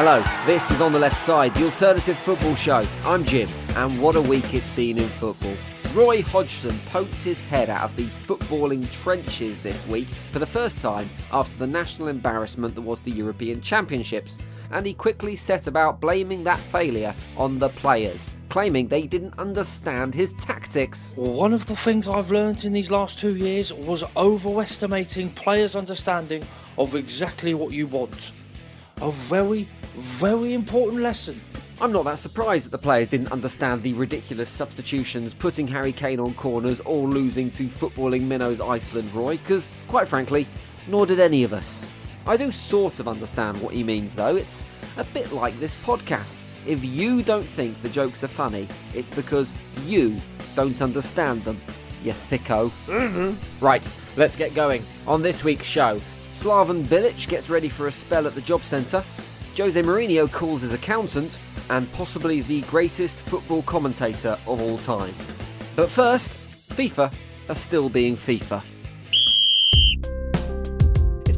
Hello, this is On the Left Side, the alternative football show. I'm Jim, and what a week it's been in football. Roy Hodgson poked his head out of the footballing trenches this week for the first time after the national embarrassment that was the European Championships, and he quickly set about blaming that failure on the players, claiming they didn't understand his tactics. One of the things I've learned in these last two years was overestimating players' understanding of exactly what you want. A very, very important lesson. I'm not that surprised that the players didn't understand the ridiculous substitutions, putting Harry Kane on corners or losing to footballing minnows Iceland, Roy, because, quite frankly, nor did any of us. I do sort of understand what he means, though. It's a bit like this podcast. If you don't think the jokes are funny, it's because you don't understand them, you thicko. Mm-hmm. Right, let's get going. On this week's show, Slaven Bilic gets ready for a spell at the job centre, Jose Mourinho calls his accountant, and possibly the greatest football commentator of all time. But first, FIFA are still being FIFA.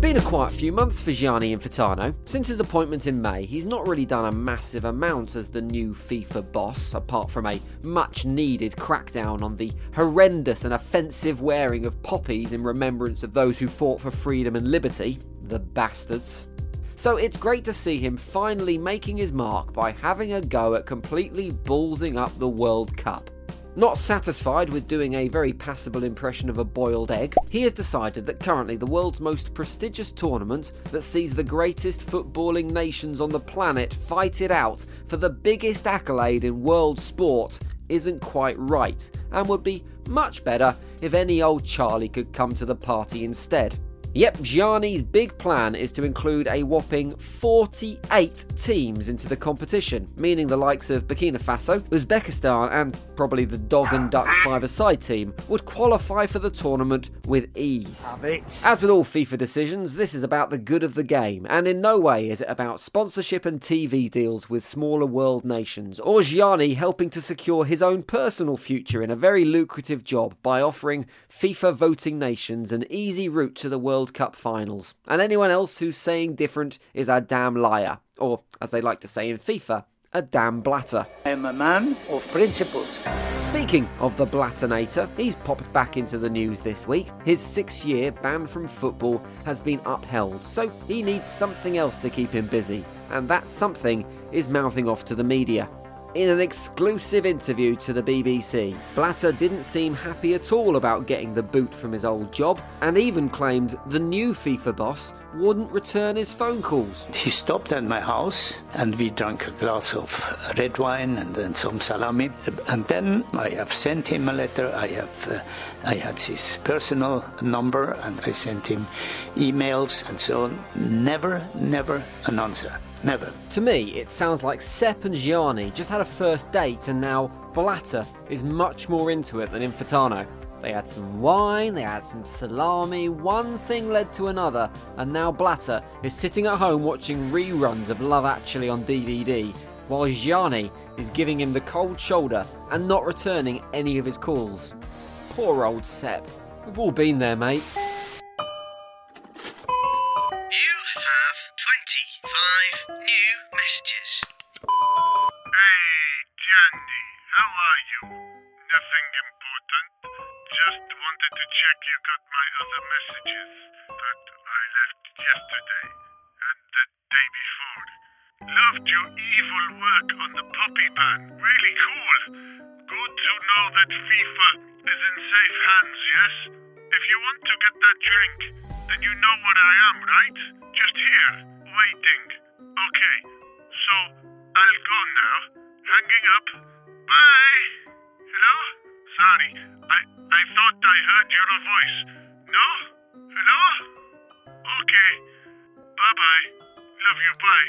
Been a quiet few months for Gianni Infantino. Since his appointment in May, he's not really done a massive amount as the new FIFA boss, apart from a much needed crackdown on the horrendous and offensive wearing of poppies in remembrance of those who fought for freedom and liberty. The bastards. So it's great to see him finally making his mark by having a go at completely ballsing up the World Cup. Not satisfied with doing a very passable impression of a boiled egg, he has decided that currently the world's most prestigious tournament that sees the greatest footballing nations on the planet fight it out for the biggest accolade in world sport isn't quite right, and would be much better if any old Charlie could come to the party instead. Yep, Gianni's big plan is to include a whopping 48 teams into the competition, meaning the likes of Burkina Faso, Uzbekistan, and probably the dog and duck five-a-side team would qualify for the tournament with ease. As with all FIFA decisions, this is about the good of the game, and in no way is it about sponsorship and TV deals with smaller world nations, or Gianni helping to secure his own personal future in a very lucrative job by offering FIFA voting nations an easy route to the World World Cup finals. And anyone else who's saying different is a damn liar, or as they like to say in FIFA, a damn blatter. I'm a man of principles. Speaking of the Blatternator, he's popped back into the news this week. His six year ban from football has been upheld, so he needs something else to keep him busy. And that something is mouthing off to the media. In an exclusive interview to the BBC, Blatter didn't seem happy at all about getting the boot from his old job and even claimed the new FIFA boss wouldn't return his phone calls. He stopped at my house and we drank a glass of red wine and then some salami. And then I have sent him a letter. I have, uh, I had his personal number and I sent him emails and so on. Never, never an answer. Never. To me, it sounds like Sepp and Gianni just had a first date and now Blatter is much more into it than Infantino. They had some wine, they had some salami, one thing led to another, and now Blatter is sitting at home watching reruns of Love Actually on DVD, while Gianni is giving him the cold shoulder and not returning any of his calls. Poor old Sepp. We've all been there, mate. Are you? Nothing important. Just wanted to check you got my other messages that I left yesterday and the day before. Loved your evil work on the puppy ban. Really cool. Good to know that FIFA is in safe hands, yes? If you want to get that drink, then you know where I am, right? Just here, waiting. Okay, so I'll go now. Hanging up. Bye. Hello? Sorry, I I thought I heard your voice. No? Hello? Okay. Bye bye. Love you. Bye.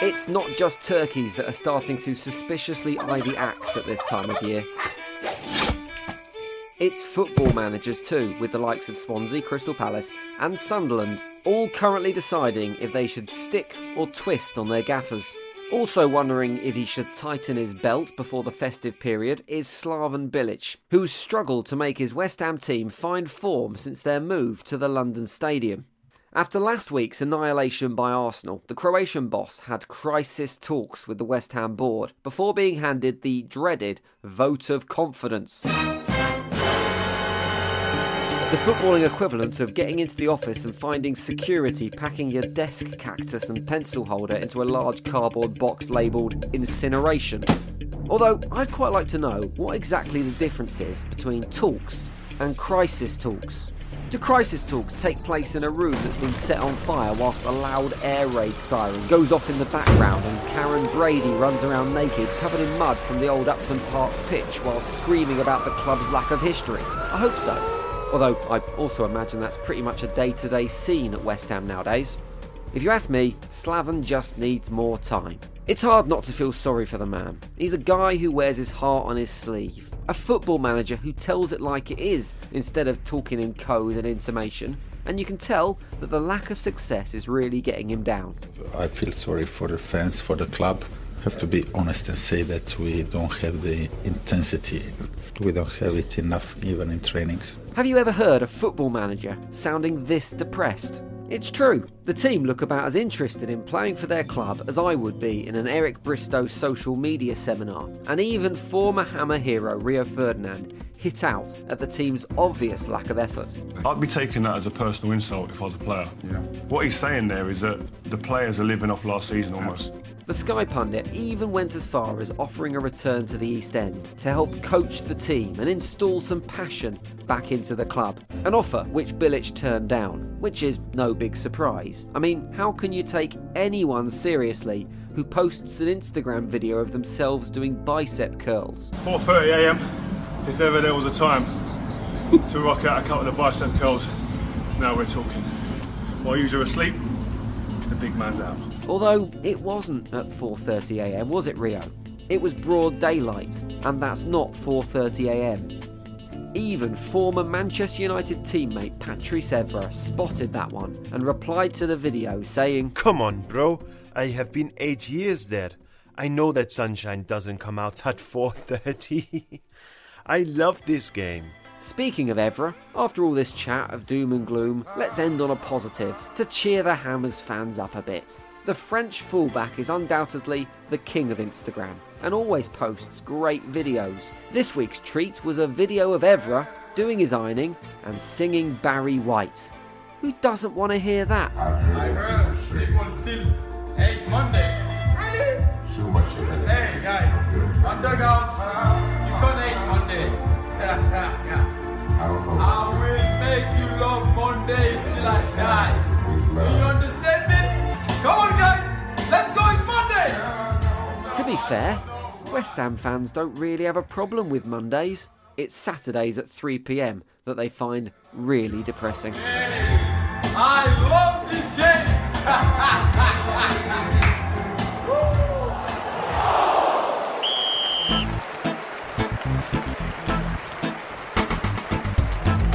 It's not just turkeys that are starting to suspiciously eye the axe at this time of year. It's football managers too, with the likes of Swansea, Crystal Palace, and Sunderland all currently deciding if they should stick or twist on their gaffers. Also wondering if he should tighten his belt before the festive period is Slaven Bilic, who's struggled to make his West Ham team find form since their move to the London Stadium. After last week's annihilation by Arsenal, the Croatian boss had crisis talks with the West Ham board before being handed the dreaded vote of confidence. The footballing equivalent of getting into the office and finding security packing your desk cactus and pencil holder into a large cardboard box labelled incineration. Although I'd quite like to know what exactly the difference is between talks and crisis talks. Do crisis talks take place in a room that's been set on fire whilst a loud air raid siren goes off in the background and Karren Brady runs around naked, covered in mud from the old Upton Park pitch while screaming about the club's lack of history? I hope so. Although I also imagine that's pretty much a day to day scene at West Ham nowadays. If you ask me, Slaven just needs more time. It's hard not to feel sorry for the man. He's a guy who wears his heart on his sleeve, a football manager who tells it like it is instead of talking in code and intimation, and you can tell that the lack of success is really getting him down. I feel sorry for the fans, for the club. Have to be honest and say that we don't have the intensity. We don't have it enough even in trainings. Have you ever heard a football manager sounding this depressed? It's true. The team look about as interested in playing for their club as I would be in an Eric Bristow social media seminar. And even former Hammer hero Rio Ferdinand hit out at the team's obvious lack of effort. I'd be taking that as a personal insult if I was a player. Yeah. What he's saying there is that the players are living off last season almost. The Sky pundit even went as far as offering a return to the East End to help coach the team and install some passion back into the club. An offer which Bilic turned down, which is no big surprise. I mean, how can you take anyone seriously who posts an Instagram video of themselves doing bicep curls? 4.30am, if ever there was a time to rock out a couple of bicep curls, now we're talking. While you are asleep, the big man's out. Although it wasn't at 4:30am, was it, Rio? It was broad daylight, and that's not 4:30am. Even former Manchester United teammate Patrice Evra spotted that one and replied to the video saying, Come on, bro. I have been 8 years there. I know that sunshine doesn't come out at 4:30. I love this game. Speaking of Evra, after all this chat of doom and gloom, let's end on a positive to cheer the Hammers fans up a bit. The French fullback is undoubtedly the king of Instagram and always posts great videos. This week's treat was a video of Evra doing his ironing and singing Barry White. Who doesn't want to hear that? I heard people fair, West Ham fans don't really have a problem with Mondays. It's Saturdays at 3pm that they find really depressing.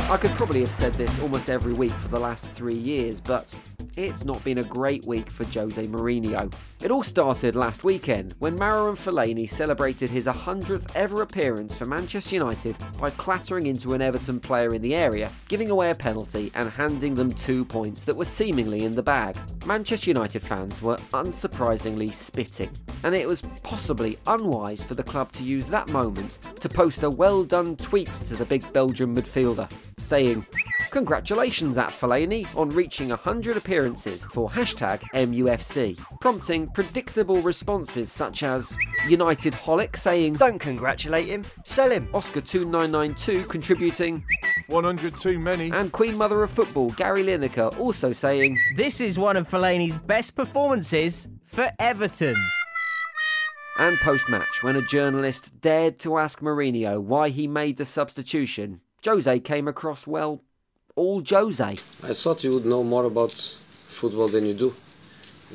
I could probably have said this almost every week for the last three years, but it's not been a great week for Jose Mourinho. It all started last weekend when Marouane Fellaini celebrated his 100th ever appearance for Manchester United by clattering into an Everton player in the area, giving away a penalty and handing them two points that were seemingly in the bag. Manchester United fans were unsurprisingly spitting, and it was possibly unwise for the club to use that moment to post a well done tweet to the big Belgian midfielder, saying, Congratulations at Fellaini on reaching 100 appearances for hashtag MUFC, prompting predictable responses such as United Holic saying, Don't congratulate him, sell him. Oscar2992 contributing, 100 too many. and Queen Mother of Football Gary Lineker also saying, This is one of Fellaini's best performances for Everton. and post match, when a journalist dared to ask Mourinho why he made the substitution, Jose came across, well, all Jose. I thought you would know more about football than you do,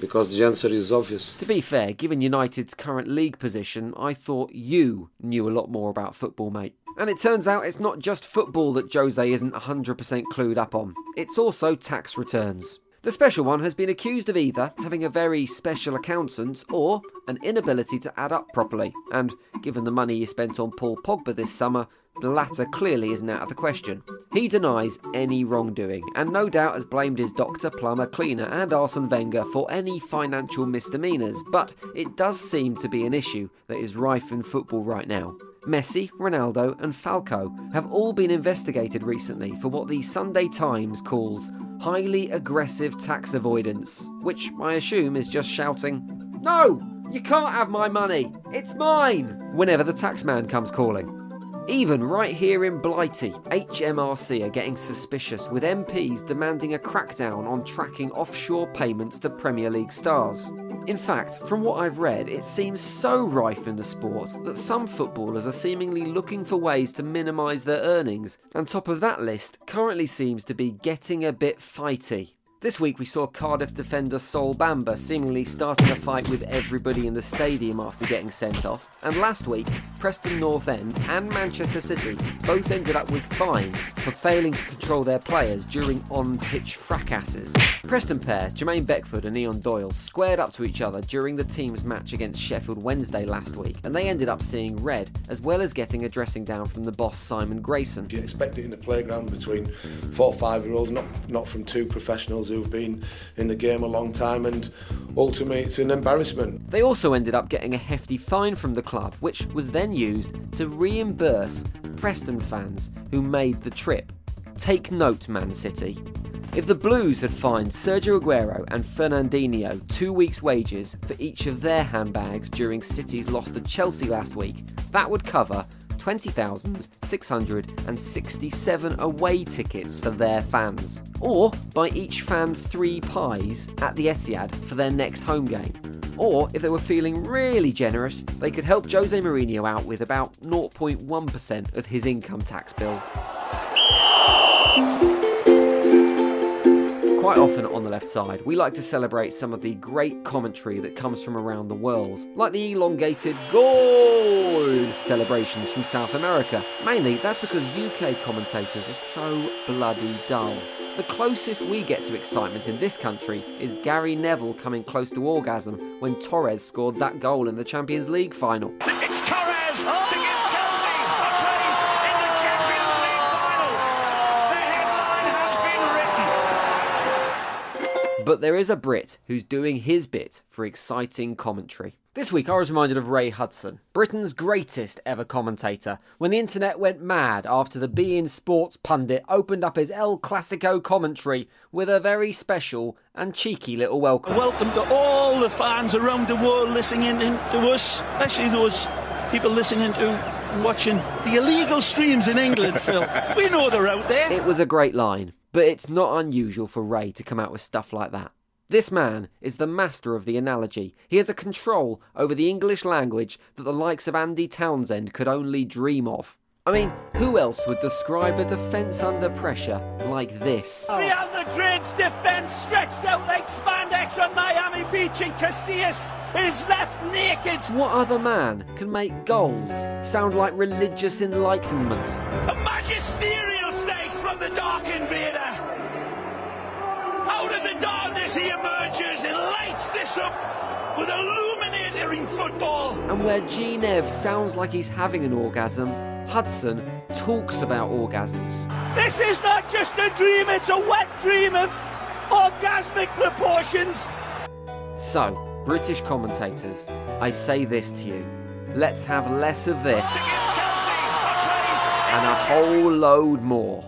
because the answer is obvious. To be fair, given United's current league position, I thought you knew a lot more about football, mate. And it turns out it's not just football that Jose isn't 100% clued up on, it's also tax returns. The special one has been accused of either having a very special accountant or an inability to add up properly, and given the money he spent on Paul Pogba this summer, the latter clearly isn't out of the question. He denies any wrongdoing, and no doubt has blamed his doctor, plumber, cleaner, and Arsene Wenger for any financial misdemeanours, but it does seem to be an issue that is rife in football right now. Messi, Ronaldo, and Falcao have all been investigated recently for what the Sunday Times calls highly aggressive tax avoidance, which I assume is just shouting, No! You can't have my money! It's mine! whenever the taxman comes calling. Even right here in Blighty, HMRC are getting suspicious with MPs demanding a crackdown on tracking offshore payments to Premier League stars. In fact, from what I've read, it seems so rife in the sport that some footballers are seemingly looking for ways to minimise their earnings, and top of that list currently seems to be getting a bit fighty. This week we saw Cardiff defender Sol Bamba seemingly starting a fight with everybody in the stadium after getting sent off, and last week Preston North End and Manchester City both ended up with fines for failing to control their players during on-pitch fracasses. Preston pair Jermaine Beckford and Ian Doyle squared up to each other during the team's match against Sheffield Wednesday last week, and they ended up seeing red as well as getting a dressing down from the boss Simon Grayson. You expect it in the playground between four or five year olds, not not from two professionals who've been in the game a long time, and ultimately it's an embarrassment. They also ended up getting a hefty fine from the club, which was then used to reimburse Preston fans who made the trip. Take note, Man City. If the Blues had fined Sergio Aguero and Fernandinho two weeks' wages for each of their handbags during City's loss to Chelsea last week, that would cover 20,667 away tickets for their fans, or buy each fan three pies at the Etihad for their next home game. Or, if they were feeling really generous, they could help Jose Mourinho out with about 0.1% of his income tax bill. Quite often on the left side, we like to celebrate some of the great commentary that comes from around the world, like the elongated goal celebrations from South America. Mainly, that's because UK commentators are so bloody dull. The closest we get to excitement in this country is Gary Neville coming close to orgasm when Torres scored that goal in the Champions League final. It's Torres to give Chelsea a place in the Champions League final. The headline has been written. But there is a Brit who's doing his bit for exciting commentary. This week I was reminded of Ray Hudson, Britain's greatest ever commentator, when the internet went mad after the beIN Sports pundit opened up his El Clasico commentary with a very special and cheeky little welcome. Welcome to all the fans around the world listening in to us, especially those people listening to and watching the illegal streams in England, Phil. We know they're out there. It was a great line, but it's not unusual for Ray to come out with stuff like that. This man is the master of the analogy. He has a control over the English language that the likes of Andy Townsend could only dream of. I mean, who else would describe a defence under pressure like this? Oh. Real Madrid's defence stretched out like spandex on Miami Beach and Casillas is left naked. What other man can make goals sound like religious enlightenment? A magisterial the Dark Invader. Out of the darkness he emerges and lights this up with illuminating football. And where G-Nev sounds like he's having an orgasm, Hudson talks about orgasms. This is not just a dream, it's a wet dream of orgasmic proportions. So, British commentators, I say this to you. Let's have less of this and a whole load more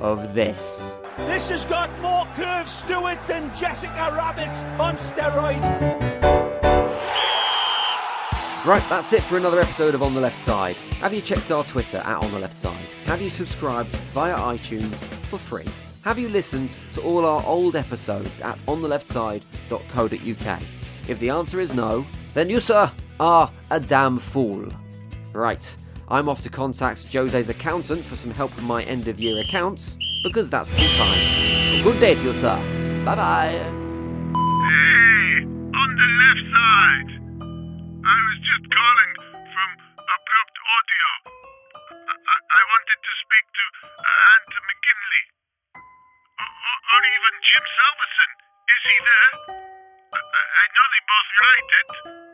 of this. This has got more curves to it than Jessica Rabbit on steroids. Right, that's it for another episode of On the Left Side. Have you checked our Twitter at On the Left Side? Have you subscribed via iTunes for free? Have you listened to all our old episodes at ontheleftSide.co.uk? If the answer is no, then you, sir, are a damn fool. Right, I'm off to contact Jose's accountant for some help with my end of year accounts, because that's full time. Good day to you, sir. Bye bye. Hey, on the left side. I was just calling from Audio. I, wanted to speak to uh, Ant McKinley. Or, even Jim Salverson, Is he there? I I know they both write it.